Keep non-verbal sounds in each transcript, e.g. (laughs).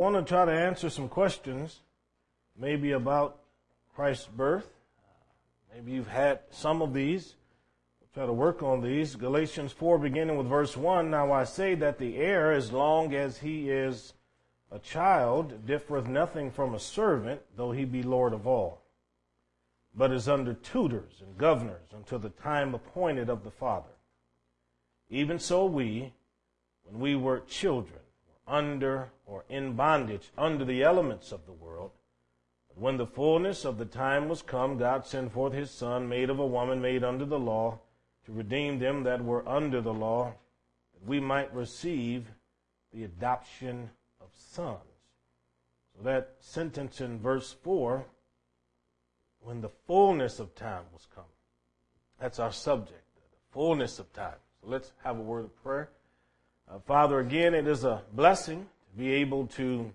I want to try to answer some questions, maybe about Christ's birth. Maybe you've had some of these. We'll try to work on these. Galatians 4, beginning with verse 1. Now I say that the heir, as long as he is a child, differeth nothing from a servant, though he be Lord of all, but is under tutors and governors until the time appointed of the Father. Even so we, when we were children, under or in bondage under the elements of the world. But when the fullness of the time was come, God sent forth his Son, made of a woman, made under the law, to redeem them that were under the law, that we might receive the adoption of sons. So that sentence in verse 4, when the fullness of time was come, that's our subject, the fullness of time. So let's have a word of prayer. Uh, Father, again, it is a blessing to be able to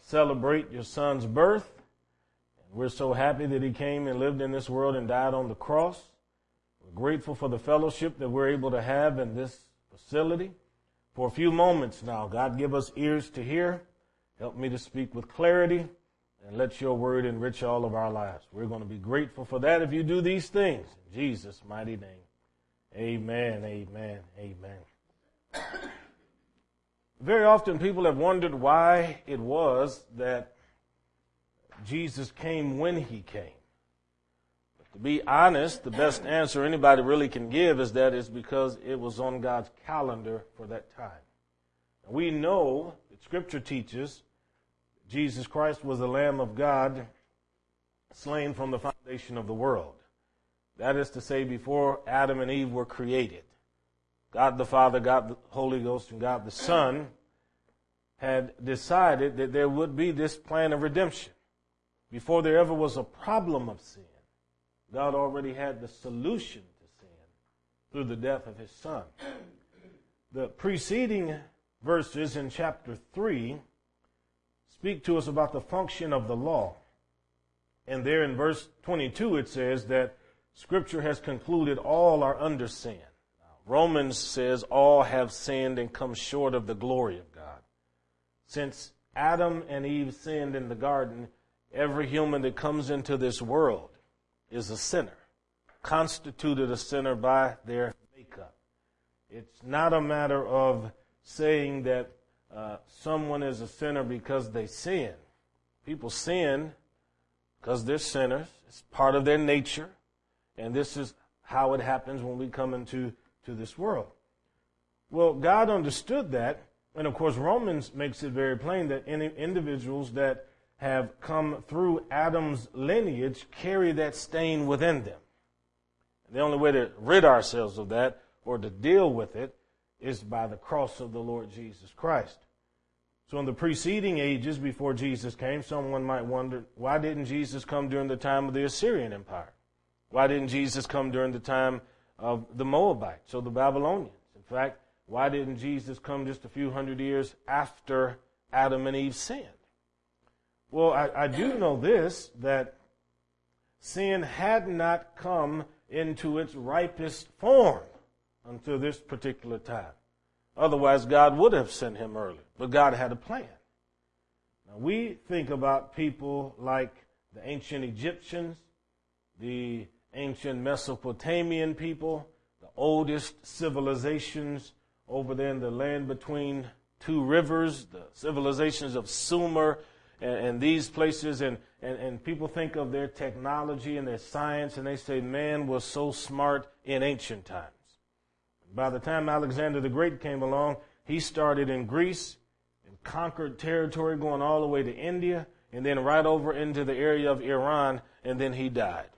celebrate your son's birth. And we're so happy that he came and lived in this world and died on the cross. We're grateful for the fellowship that we're able to have in this facility. For a few moments now, God, give us ears to hear. Help me to speak with clarity and let your word enrich all of our lives. We're going to be grateful for that if you do these things. In Jesus' mighty name. Amen, amen, amen. Very often people have wondered why it was that Jesus came when he came. But to be honest, the best answer anybody really can give is that it's because it was on God's calendar for that time. We know that Scripture teaches Jesus Christ was the Lamb of God slain from the foundation of the world. That is to say, before Adam and Eve were created, God the Father, God the Holy Ghost, and God the Son had decided that there would be this plan of redemption. Before there ever was a problem of sin, God already had the solution to sin through the death of His Son. The preceding verses in chapter 3 speak to us about the function of the law. And there in verse 22 it says that Scripture has concluded all are under sin. Romans says all have sinned and come short of the glory of God. Since Adam and Eve sinned in the garden, every human that comes into this world is a sinner, constituted a sinner by their makeup. It's not a matter of saying that uh, someone is a sinner because they sin. People sin because they're sinners. It's part of their nature. And this is how it happens when we come into to this world. Well, God understood that. And of course, Romans makes it very plain that any individuals that have come through Adam's lineage carry that stain within them. The only way to rid ourselves of that or to deal with it is by the cross of the Lord Jesus Christ. So in the preceding ages before Jesus came, someone might wonder, why didn't Jesus come during the time of the Assyrian Empire? Why didn't Jesus come during the time of the Moabites or the Babylonians? In fact, why didn't Jesus come just a few hundred years after Adam and Eve sinned? Well, I, I do know this, that sin had not come into its ripest form until this particular time. Otherwise, God would have sent him early. But God had a plan. Now, we think about people like the ancient Egyptians, the ancient Mesopotamian people, the oldest civilizations over there in the land between two rivers, the civilizations of Sumer and, and these places. And, and, and people think of their technology and their science, and they say man was so smart in ancient times. By the time Alexander the Great came along, he started in Greece and conquered territory going all the way to India and then right over into the area of Iran, and then he died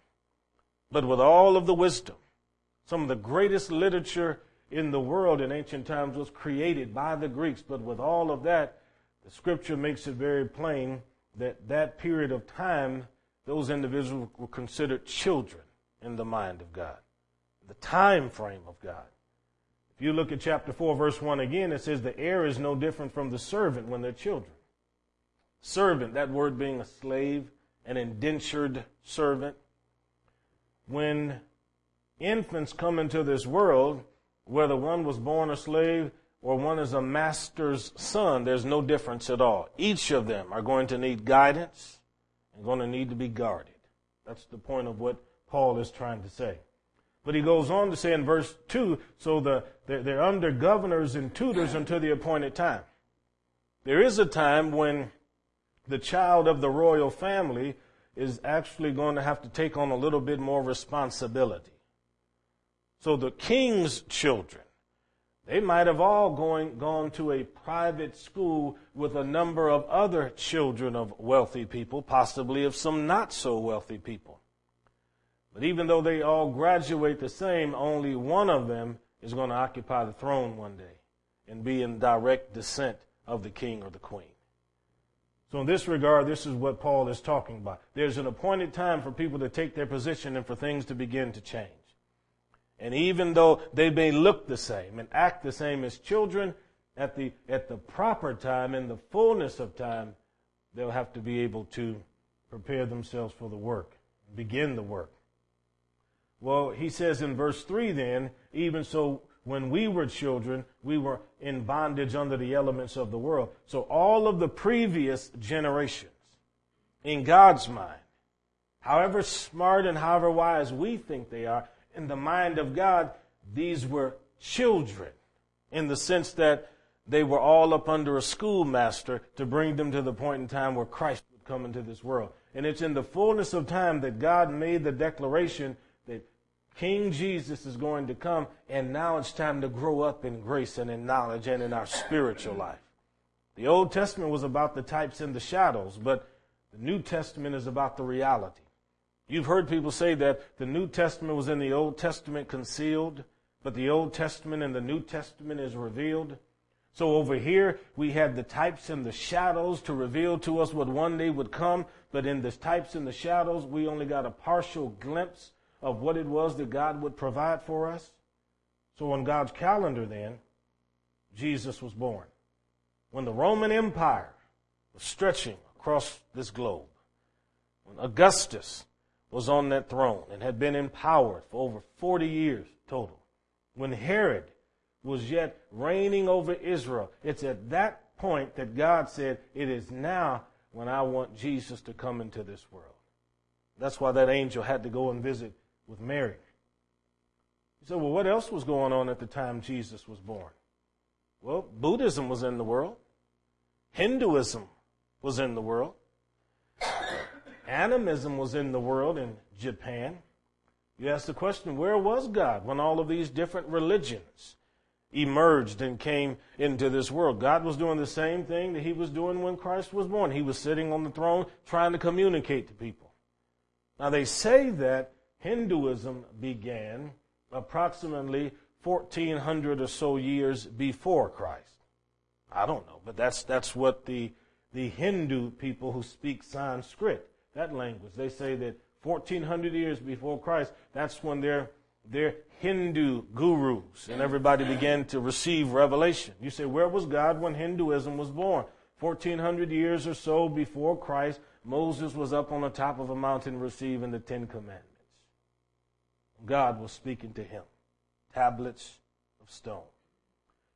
but with all of the wisdom. Some of the greatest literature in the world in ancient times was created by the Greeks, but with all of that, the scripture makes it very plain that that period of time, those individuals were considered children in the mind of God, the time frame of God. If you look at chapter 4, verse 1 again, it says the heir is no different from the servant when they're children. Servant, that word being a slave, an indentured servant when infants come into this world, whether one was born a slave, or one is a master's son, there's no difference at all. Each of them are going to need guidance and going to need to be guarded. That's the point of what Paul is trying to say. But he goes on to say in verse 2 so the, they're, they're under governors and tutors until the appointed time. There is a time when the child of the royal family is actually going to have to take on a little bit more responsibility. So the king's children, they might have all going, gone to a private school with a number of other children of wealthy people, possibly of some not so wealthy people. But even though they all graduate the same, only one of them is going to occupy the throne one day and be in direct descent of the king or the queen. So in this regard, this is what Paul is talking about. There's an appointed time for people to take their position and for things to begin to change. And even though they may look the same and act the same as children, at the, at the proper time, in the fullness of time, they'll have to be able to prepare themselves for the work, begin the work. Well, he says in verse 3 then, even so, when we were children, we were in bondage under the elements of the world. So all of the previous generations, in God's mind, however smart and however wise we think they are, in the mind of God, these were children in the sense that they were all up under a schoolmaster to bring them to the point in time where Christ would come into this world. And it's in the fullness of time that God made the declaration King Jesus is going to come, and now it's time to grow up in grace and in knowledge and in our spiritual life. The Old Testament was about the types and the shadows, but the New Testament is about the reality. You've heard people say that the New Testament was in the Old Testament concealed, but the Old Testament and the New Testament is revealed. So over here, we had the types and the shadows to reveal to us what one day would come, but in the types and the shadows, we only got a partial glimpse of what it was that God would provide for us. So on God's calendar then, Jesus was born. When the Roman Empire was stretching across this globe, when Augustus was on that throne and had been in power for over 40 years total. When Herod was yet reigning over Israel, it's at that point that God said, It is now when I want Jesus to come into this world. That's why that angel had to go and visit with Mary. He said, Well, what else was going on at the time Jesus was born? Well, Buddhism was in the world, Hinduism was in the world, Animism was in the world in Japan. You ask the question, where was God when all of these different religions emerged and came into this world? God was doing the same thing that he was doing when Christ was born. He was sitting on the throne trying to communicate to people. Now they say that Hinduism began approximately 1400 or so years before Christ. I don't know, but that's, that's what the, the Hindu people who speak Sanskrit that language. They say that 1400 years before Christ, that's when their, their Hindu gurus and everybody began to receive revelation. You say, where was God when Hinduism was born? 1400 years or so before Christ, Moses was up on the top of a mountain receiving the Ten Commandments. God was speaking to him. Tablets of stone.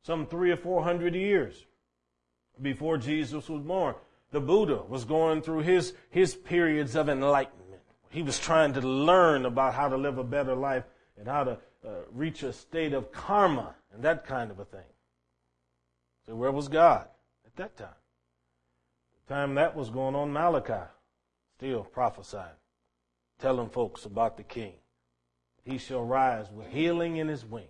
Some three or four hundred years before Jesus was born, the Buddha was going through his, his periods of enlightenment. He was trying to learn about how to live a better life and how to uh, reach a state of karma and that kind of a thing. So where was God at that time? The time that was going on, Malachi still prophesying, telling folks about the king. He shall rise with healing in his wings.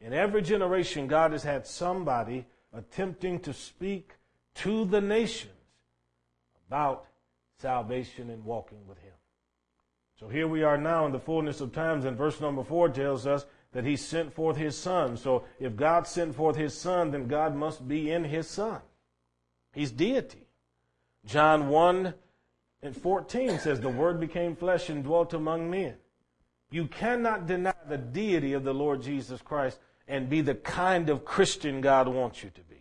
In every generation, God has had somebody attempting to speak to the nations about salvation and walking with Him. So here we are now in the fullness of times, and verse number four tells us that He sent forth His Son. So if God sent forth His Son, then God must be in His Son. He's deity. John 1 and 14 says, The Word became flesh and dwelt among men. You cannot deny the deity of the Lord Jesus Christ and be the kind of Christian God wants you to be.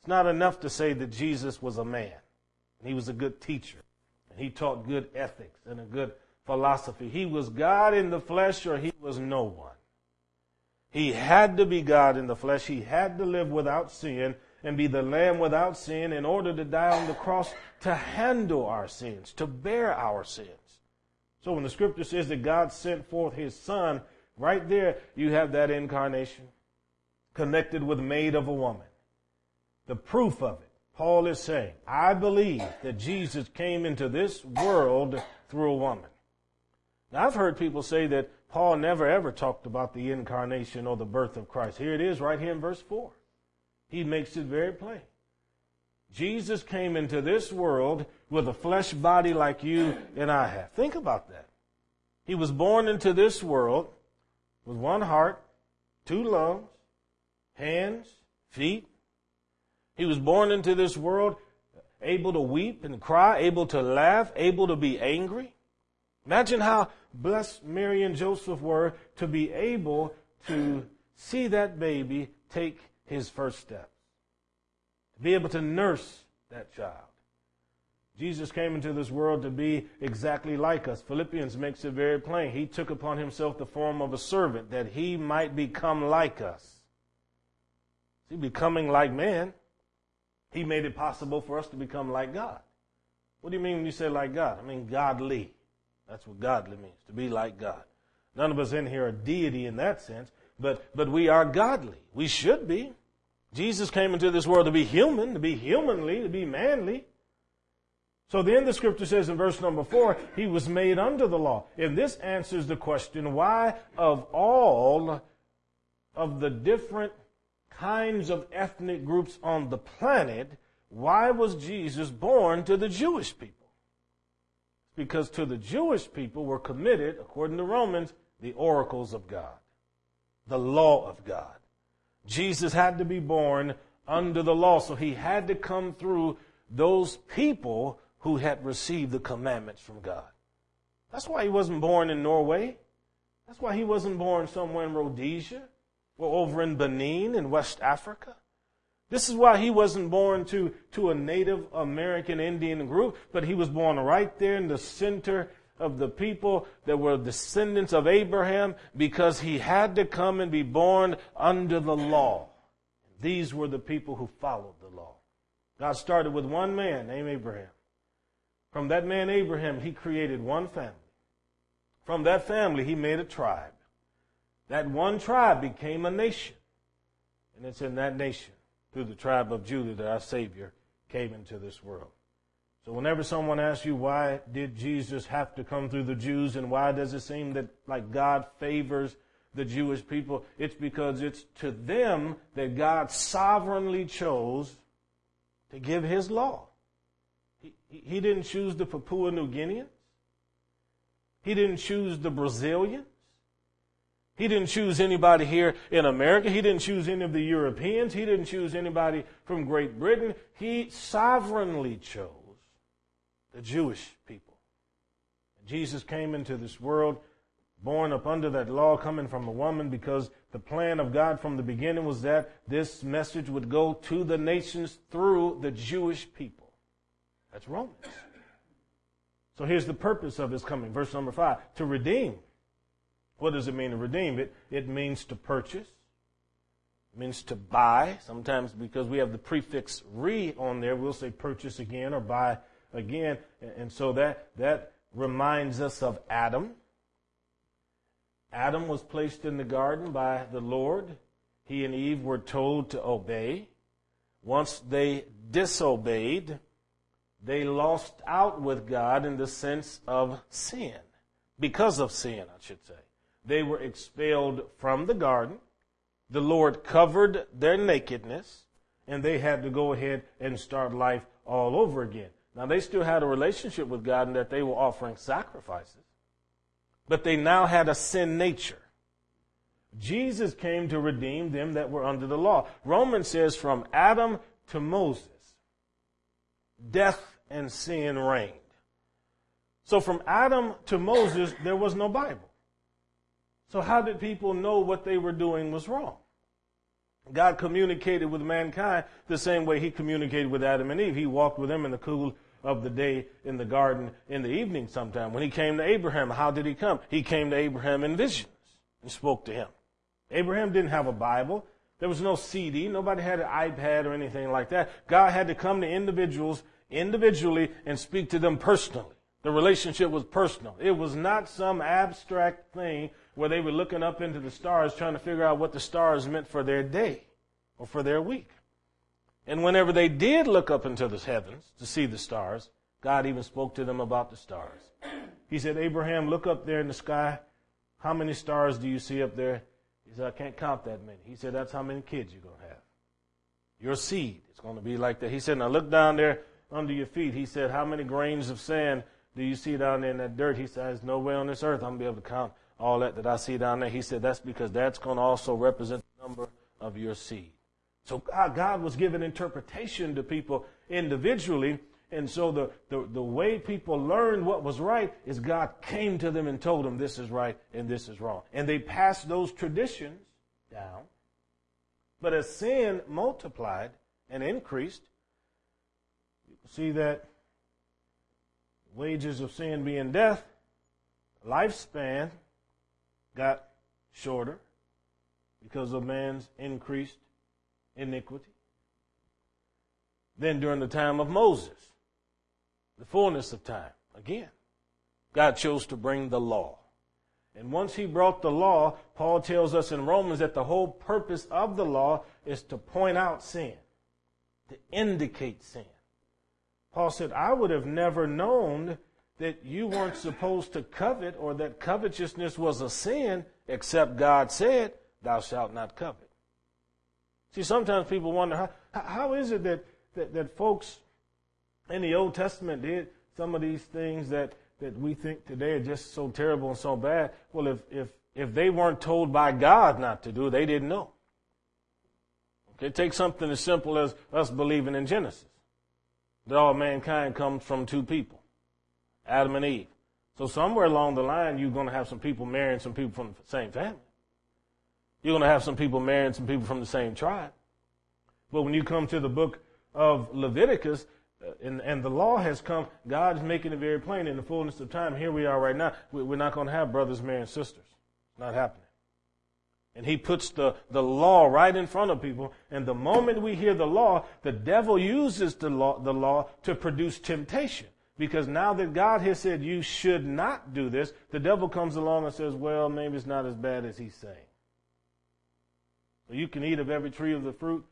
It's not enough to say that Jesus was a man and he was a good teacher and he taught good ethics and a good philosophy. He was God in the flesh or he was no one. He had to be God in the flesh. He had to live without sin and be the lamb without sin in order to die on the cross to handle our sins, to bear our sins. So when the scripture says that God sent forth his son, right there you have that incarnation connected with made of a woman. The proof of it. Paul is saying, I believe that Jesus came into this world through a woman. Now I've heard people say that Paul never ever talked about the incarnation or the birth of Christ. Here it is right here in verse 4. He makes it very plain. Jesus came into this world with a flesh body like you and I have. Think about that. He was born into this world with one heart, two lungs, hands, feet. He was born into this world able to weep and cry, able to laugh, able to be angry. Imagine how blessed Mary and Joseph were to be able to see that baby take his first steps, to be able to nurse that child. Jesus came into this world to be exactly like us. Philippians makes it very plain. He took upon himself the form of a servant that he might become like us. See, becoming like man, he made it possible for us to become like God. What do you mean when you say like God? I mean godly. That's what godly means, to be like God. None of us in here are deity in that sense, but, but we are godly. We should be. Jesus came into this world to be human, to be humanly, to be manly. So then the scripture says in verse number four, he was made under the law. And this answers the question, why of all of the different kinds of ethnic groups on the planet, why was Jesus born to the Jewish people? because to the Jewish people were committed, according to Romans, the oracles of God, the law of God. Jesus had to be born under the law, so he had to come through those people who had received the commandments from God. That's why he wasn't born in Norway. That's why he wasn't born somewhere in Rhodesia or over in Benin in West Africa. This is why he wasn't born to, to a Native American Indian group, but he was born right there in the center of the people that were descendants of Abraham because he had to come and be born under the law. These were the people who followed the law. God started with one man named Abraham. From that man Abraham, he created one family. From that family, he made a tribe. That one tribe became a nation. And it's in that nation through the tribe of Judah that our Savior came into this world. So whenever someone asks you why did Jesus have to come through the Jews and why does it seem that like God favors the Jewish people, it's because it's to them that God sovereignly chose to give his law. He, he didn't choose the Papua New Guineans. He didn't choose the Brazilians. He didn't choose anybody here in America. He didn't choose any of the Europeans. He didn't choose anybody from Great Britain. He sovereignly chose the Jewish people. Jesus came into this world born up under that law coming from a woman because the plan of God from the beginning was that this message would go to the nations through the Jewish people. That's Romans. So here's the purpose of his coming. Verse number five. To redeem what does it mean to redeem? It, it means to purchase. Means to buy. Sometimes because we have the prefix re on there, we'll say purchase again or buy again. And so that, that reminds us of Adam. Adam was placed in the garden by the Lord. He and Eve were told to obey. Once they disobeyed, they lost out with God in the sense of sin. Because of sin, I should say. They were expelled from the garden. The Lord covered their nakedness, and they had to go ahead and start life all over again. Now, they still had a relationship with God in that they were offering sacrifices, but they now had a sin nature. Jesus came to redeem them that were under the law. Romans says from Adam to Moses, death and sin reigned. So from Adam to Moses, there was no Bible. So how did people know what they were doing was wrong? God communicated with mankind the same way he communicated with Adam and Eve. He walked with them in the cool of the day in the garden in the evening sometime. When he came to Abraham, how did he come? He came to Abraham in visions and spoke to him. Abraham didn't have a Bible. There was no CD. Nobody had an iPad or anything like that. God had to come to individuals individually and speak to them personally. The relationship was personal. It was not some abstract thing where they were looking up into the stars trying to figure out what the stars meant for their day or for their week. And whenever they did look up into the heavens to see the stars, God even spoke to them about the stars. He said, Abraham, look up there in the sky. How many stars do you see up there? He said, I can't count that many. He said, that's how many kids you're going to have. Your seed is going to be like that. He said, now look down there under your feet. He said, how many grains of sand do you see down there in that dirt? He said, there's no way on this earth I'm going to be able to count all that that I see down there. He said, that's because that's going to also represent the number of your seed. So God, God was giving interpretation to people individually. And so the, the, the way people learned what was right is God came to them and told them this is right and this is wrong. And they passed those traditions down. But as sin multiplied and increased, you see that wages of sin being death, lifespan got shorter because of man's increased iniquity. Then during the time of Moses, the fullness of time, again, God chose to bring the law. And once he brought the law, Paul tells us in Romans that the whole purpose of the law is to point out sin, to indicate sin. Paul said, I would have never known that you weren't supposed to covet or that covetousness was a sin except God said, Thou shalt not covet. See, sometimes people wonder how, how is it that, that, that folks in the Old Testament did some of these things that, that we think today are just so terrible and so bad? Well, if, if, if they weren't told by God not to do they didn't know. Okay, take something as simple as us believing in Genesis. That all mankind comes from two people, Adam and Eve. So somewhere along the line, you're going to have some people marrying some people from the same family. You're going to have some people marrying some people from the same tribe. But when you come to the book of Leviticus, uh, and, and the law has come, God's making it very plain in the fullness of time. Here we are right now. We're not going to have brothers marrying sisters. It's not happening. And he puts the, the law right in front of people. And the moment we hear the law, the devil uses the law, the law to produce temptation. Because now that God has said you should not do this, the devil comes along and says, well, maybe it's not as bad as he's saying. You can eat of every tree of the fruit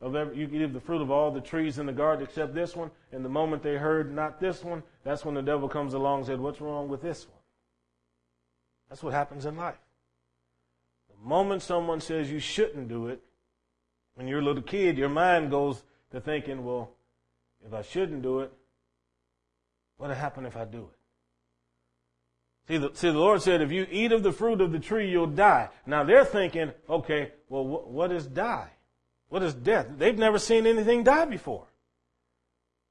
of every, you can eat of the fruit of all the trees in the garden except this one. And the moment they heard not this one, that's when the devil comes along and said, What's wrong with this one? That's what happens in life. The moment someone says you shouldn't do it, when you're a little kid, your mind goes to thinking, Well, if I shouldn't do it, what'll happen if I do it? See the, see, the Lord said, if you eat of the fruit of the tree, you'll die. Now they're thinking, okay, well, wh- what is die? What is death? They've never seen anything die before.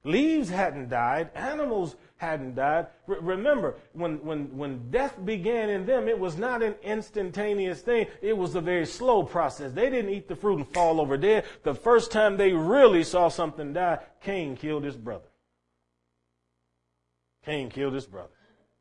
Leaves hadn't died. Animals hadn't died. R- remember, when, when, when death began in them, it was not an instantaneous thing. It was a very slow process. They didn't eat the fruit and fall over dead. The first time they really saw something die, Cain killed his brother. Cain killed his brother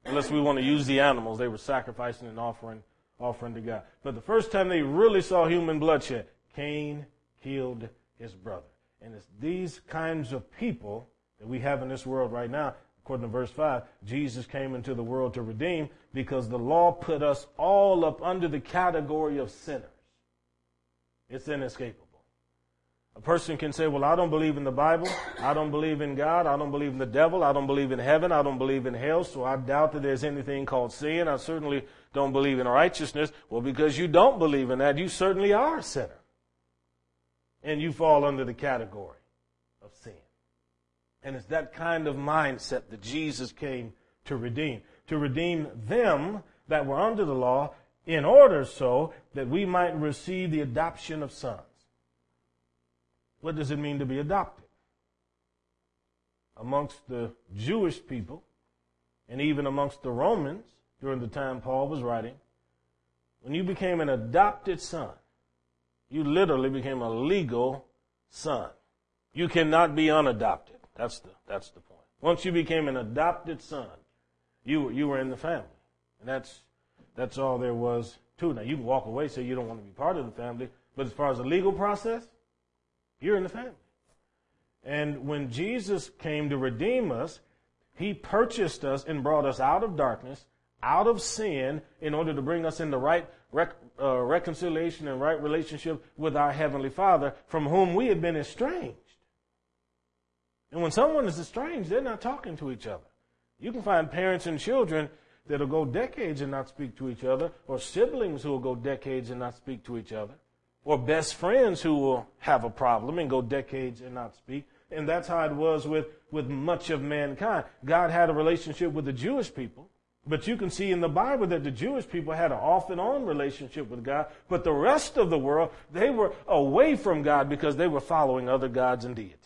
unless we want to use the animals they were sacrificing and offering offering to God. But the first time they really saw human bloodshed, Cain killed his brother. And it's these kinds of people that we have in this world right now. According to verse 5, Jesus came into the world to redeem because the law put us all up under the category of sinners. It's inescapable. A person can say, well, I don't believe in the Bible. I don't believe in God. I don't believe in the devil. I don't believe in heaven. I don't believe in hell. So I doubt that there's anything called sin. I certainly don't believe in righteousness. Well, because you don't believe in that, you certainly are a sinner. And you fall under the category of sin. And it's that kind of mindset that Jesus came to redeem. To redeem them that were under the law in order so that we might receive the adoption of sons. What does it mean to be adopted? Amongst the Jewish people, and even amongst the Romans during the time Paul was writing, when you became an adopted son, you literally became a legal son. You cannot be unadopted. That's the, that's the point. Once you became an adopted son, you, you were in the family. And that's, that's all there was to it. Now, you can walk away, say you don't want to be part of the family, but as far as the legal process, you're in the family. And when Jesus came to redeem us, he purchased us and brought us out of darkness, out of sin, in order to bring us into right rec- uh, reconciliation and right relationship with our Heavenly Father, from whom we had been estranged. And when someone is estranged, they're not talking to each other. You can find parents and children that'll go decades and not speak to each other, or siblings who will go decades and not speak to each other, or best friends who will have a problem and go decades and not speak. And that's how it was with, with much of mankind. God had a relationship with the Jewish people, but you can see in the Bible that the Jewish people had an off and on relationship with God, but the rest of the world, they were away from God because they were following other gods and deities.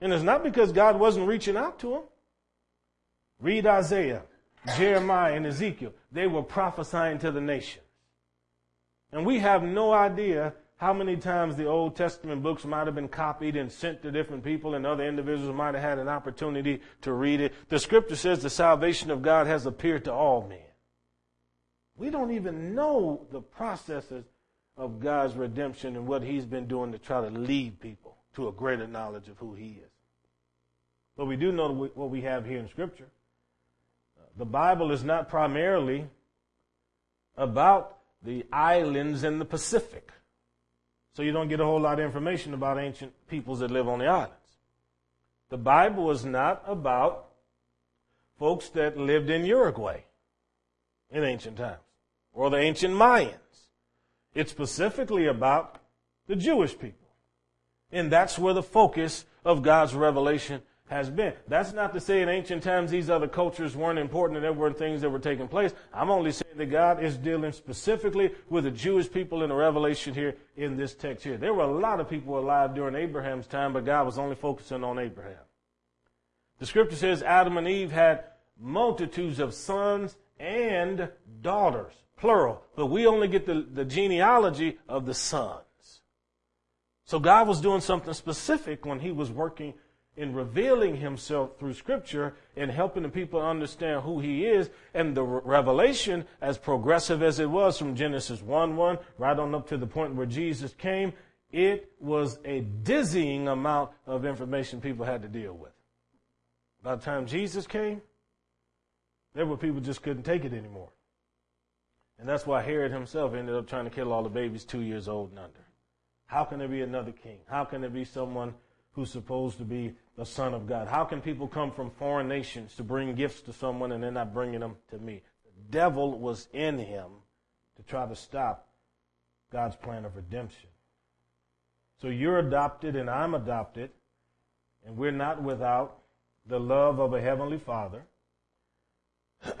And it's not because God wasn't reaching out to them. Read Isaiah, Jeremiah, and Ezekiel. They were prophesying to the nations. And we have no idea how many times the Old Testament books might have been copied and sent to different people and other individuals might have had an opportunity to read it. The scripture says the salvation of God has appeared to all men. We don't even know the processes of God's redemption and what he's been doing to try to lead people to a greater knowledge of who he is. But we do know what we have here in scripture. The Bible is not primarily about the islands in the Pacific. So you don't get a whole lot of information about ancient peoples that live on the islands. The Bible is not about folks that lived in Uruguay in ancient times or the ancient Mayans. It's specifically about the Jewish people. And that's where the focus of God's revelation has been. That's not to say in ancient times these other cultures weren't important and there weren't things that were taking place. I'm only saying that God is dealing specifically with the Jewish people in the revelation here in this text here. There were a lot of people alive during Abraham's time, but God was only focusing on Abraham. The scripture says Adam and Eve had multitudes of sons and daughters, plural, but we only get the, the genealogy of the sons. So God was doing something specific when he was working in revealing himself through scripture and helping the people understand who he is and the revelation as progressive as it was from Genesis 1 1 right on up to the point where Jesus came, it was a dizzying amount of information people had to deal with. By the time Jesus came, there were people just couldn't take it anymore. And that's why Herod himself ended up trying to kill all the babies two years old and under. How can there be another king? How can there be someone who's supposed to be the Son of God? How can people come from foreign nations to bring gifts to someone and they're not bringing them to me? The devil was in him to try to stop God's plan of redemption. So you're adopted and I'm adopted, and we're not without the love of a heavenly Father.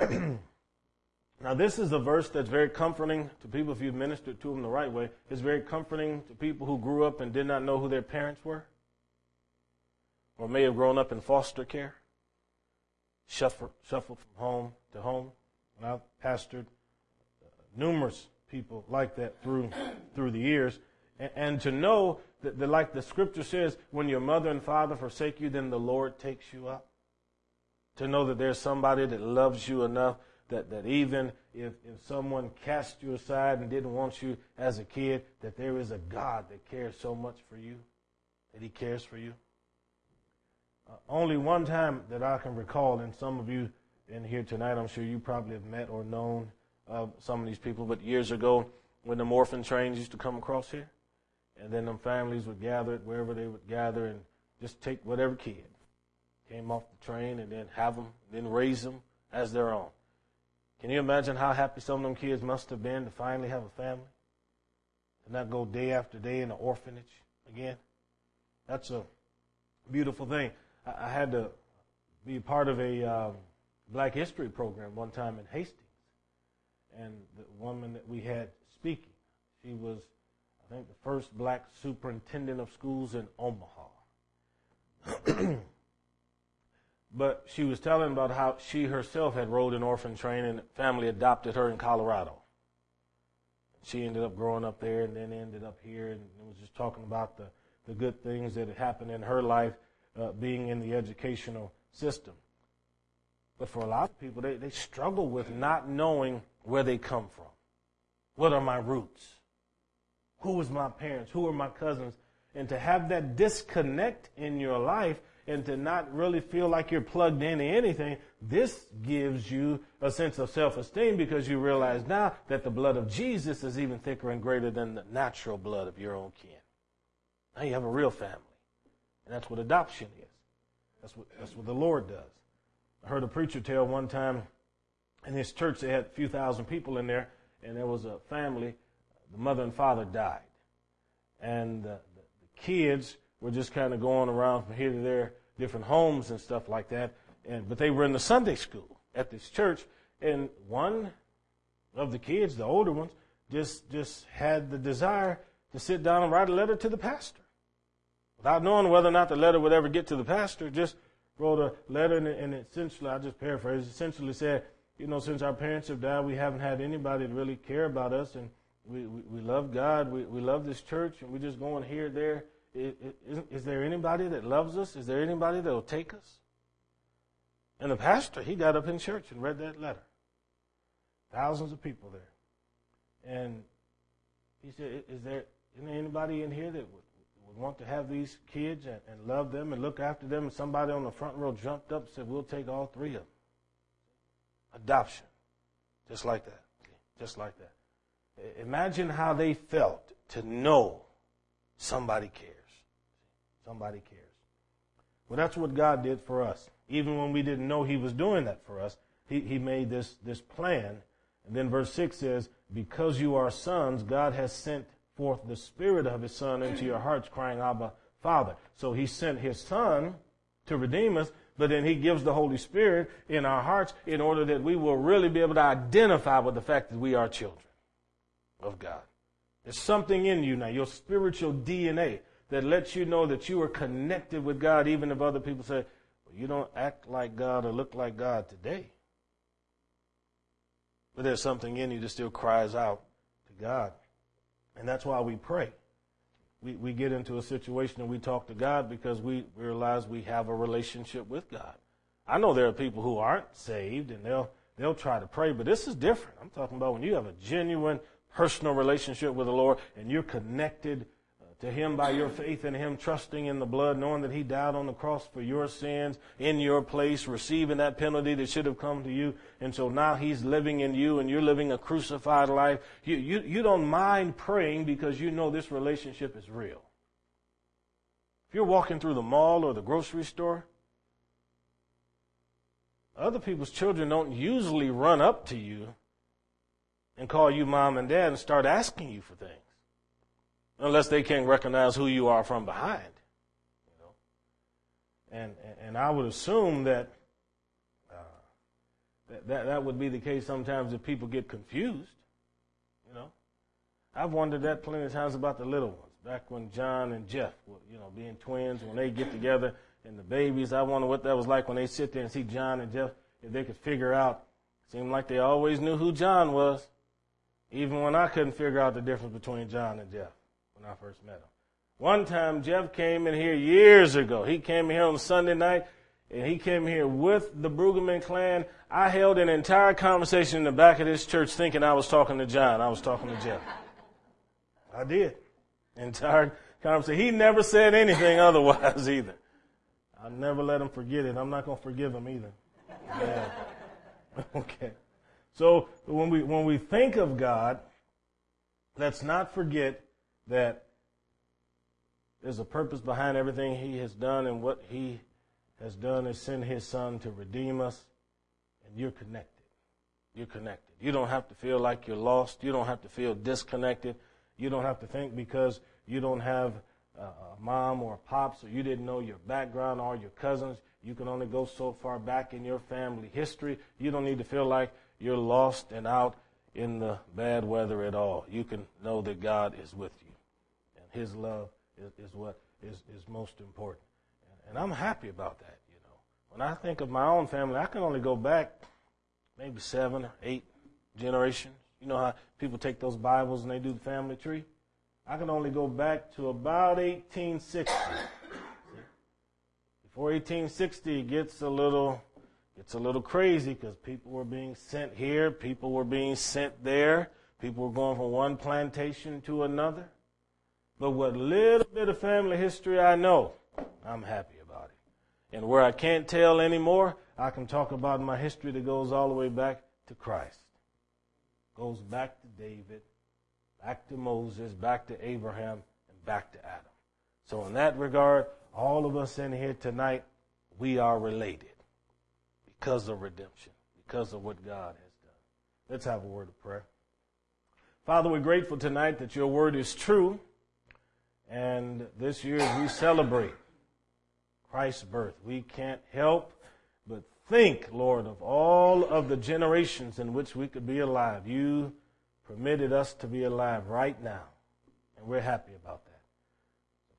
(clears throat) now, this is a verse that's very comforting to people if you've ministered to them the right way. It's very comforting to people who grew up and did not know who their parents were or may have grown up in foster care, shuffled, shuffled from home to home. And I've pastored uh, numerous people like that through through the years, and, and to know that, that, like the scripture says, when your mother and father forsake you, then the Lord takes you up. To know that there's somebody that loves you enough that, that even if, if someone cast you aside and didn't want you as a kid, that there is a God that cares so much for you, that He cares for you. Uh, only one time that I can recall, and some of you in here tonight, I'm sure you probably have met or known uh, some of these people, but years ago when the orphan trains used to come across here, and then them families would gather wherever they would gather and just take whatever kid came off the train and then have them, then raise them as their own. Can you imagine how happy some of them kids must have been to finally have a family? To not go day after day in an orphanage again? That's a beautiful thing. I had to be part of a um, Black History program one time in Hastings, and the woman that we had speaking, she was, I think, the first black superintendent of schools in Omaha. (clears throat) but she was telling about how she herself had rode an orphan train and family adopted her in Colorado. She ended up growing up there and then ended up here and was just talking about the, the good things that had happened in her life uh, being in the educational system. But for a lot of people, they, they struggle with not knowing where they come from. What are my roots? Who was my parents? Who are my cousins? And to have that disconnect in your life and to not really feel like you're plugged into anything, this gives you a sense of self-esteem because you realize now that the blood of Jesus is even thicker and greater than the natural blood of your own kin. Now you have a real family. And that's what adoption is. That's what, that's what the Lord does. I heard a preacher tell one time in his church, they had a few thousand people in there, and there was a family, the mother and father died. And the, the, the kids were just kind of going around from here to there, different homes and stuff like that. And, but they were in the Sunday school at this church, and one of the kids, the older ones, just, just had the desire to sit down and write a letter to the pastor. Without knowing whether or not the letter would ever get to the pastor, just wrote a letter and, and essentially, I just paraphrase, essentially said, you know, since our parents have died, we haven't had anybody to really care about us, and we, we, we love God, we, we love this church, and we're just going here, there. Is, is, is there anybody that loves us? Is there anybody that will take us? And the pastor, he got up in church and read that letter. Thousands of people there. And he said, Is there anybody in here that would want to have these kids and, and love them and look after them? And somebody on the front row jumped up and said, We'll take all three of them. Adoption. Just like that. Just like that. Imagine how they felt to know somebody cares. Somebody cares. Well, that's what God did for us. Even when we didn't know He was doing that for us, He, he made this, this plan. And then verse 6 says, Because you are sons, God has sent forth the Spirit of His Son into your hearts, crying, Abba, Father. So He sent His Son to redeem us, but then He gives the Holy Spirit in our hearts in order that we will really be able to identify with the fact that we are children of God. There's something in you now, your spiritual DNA, that lets you know that you are connected with God, even if other people say, well, you don't act like God or look like God today. But there's something in you that still cries out to God. And that's why we pray. We, we get into a situation and we talk to God because we realize we have a relationship with God. I know there are people who aren't saved and they'll, they'll try to pray, but this is different. I'm talking about when you have a genuine personal relationship with the Lord and you're connected to Him by your faith in Him, trusting in the blood, knowing that He died on the cross for your sins in your place, receiving that penalty that should have come to you. And so now He's living in you and you're living a crucified life. You, you, you don't mind praying because you know this relationship is real. If you're walking through the mall or the grocery store, other people's children don't usually run up to you and call you mom and dad and start asking you for things unless they can't recognize who you are from behind. You know, and and I would assume that uh, that, that that would be the case sometimes if people get confused. You know, I've wondered that plenty of times about the little ones. Back when John and Jeff were, you know, being twins, when they get together and the babies, I wonder what that was like when they sit there and see John and Jeff. If they could figure out, seemed like they always knew who John was, even when I couldn't figure out the difference between John and Jeff when I first met him. One time, Jeff came in here years ago. He came here on Sunday night, and he came here with the Brueggemann clan. I held an entire conversation in the back of this church thinking I was talking to John. I was talking to Jeff. I did. Entire conversation. He never said anything (laughs) otherwise either. I never let him forget it. I'm not going to forgive him either. Yeah. (laughs) okay. So when we when we think of God, let's not forget that there's a purpose behind everything He has done, and what He has done is send His Son to redeem us, and you're connected. You're connected. You don't have to feel like you're lost. You don't have to feel disconnected. You don't have to think because you don't have a mom or a pops or you didn't know your background or your cousins. You can only go so far back in your family history. You don't need to feel like you're lost and out in the bad weather at all. You can know that God is with you. His love is, is what is, is most important. And, and I'm happy about that, you know. When I think of my own family, I can only go back maybe seven or eight generations. You know how people take those Bibles and they do the family tree? I can only go back to about 1860. Before 1860, it gets a little, gets a little crazy because people were being sent here, people were being sent there, People were going from one plantation to another. But what little bit of family history I know, I'm happy about it. And where I can't tell anymore, I can talk about my history that goes all the way back to Christ. Goes back to David, back to Moses, back to Abraham, and back to Adam. So in that regard, all of us in here tonight, we are related because of redemption, because of what God has done. Let's have a word of prayer. Father, we're grateful tonight that your word is true. And this year, as we celebrate Christ's birth, we can't help but think, Lord, of all of the generations in which we could be alive. You permitted us to be alive right now, and we're happy about that.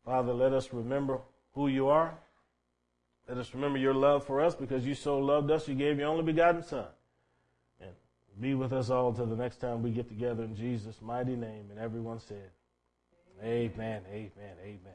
Father, let us remember who you are. Let us remember your love for us because you so loved us, you gave your only begotten Son. And be with us all till the next time we get together in Jesus' mighty name. And everyone said, Amen, amen, amen.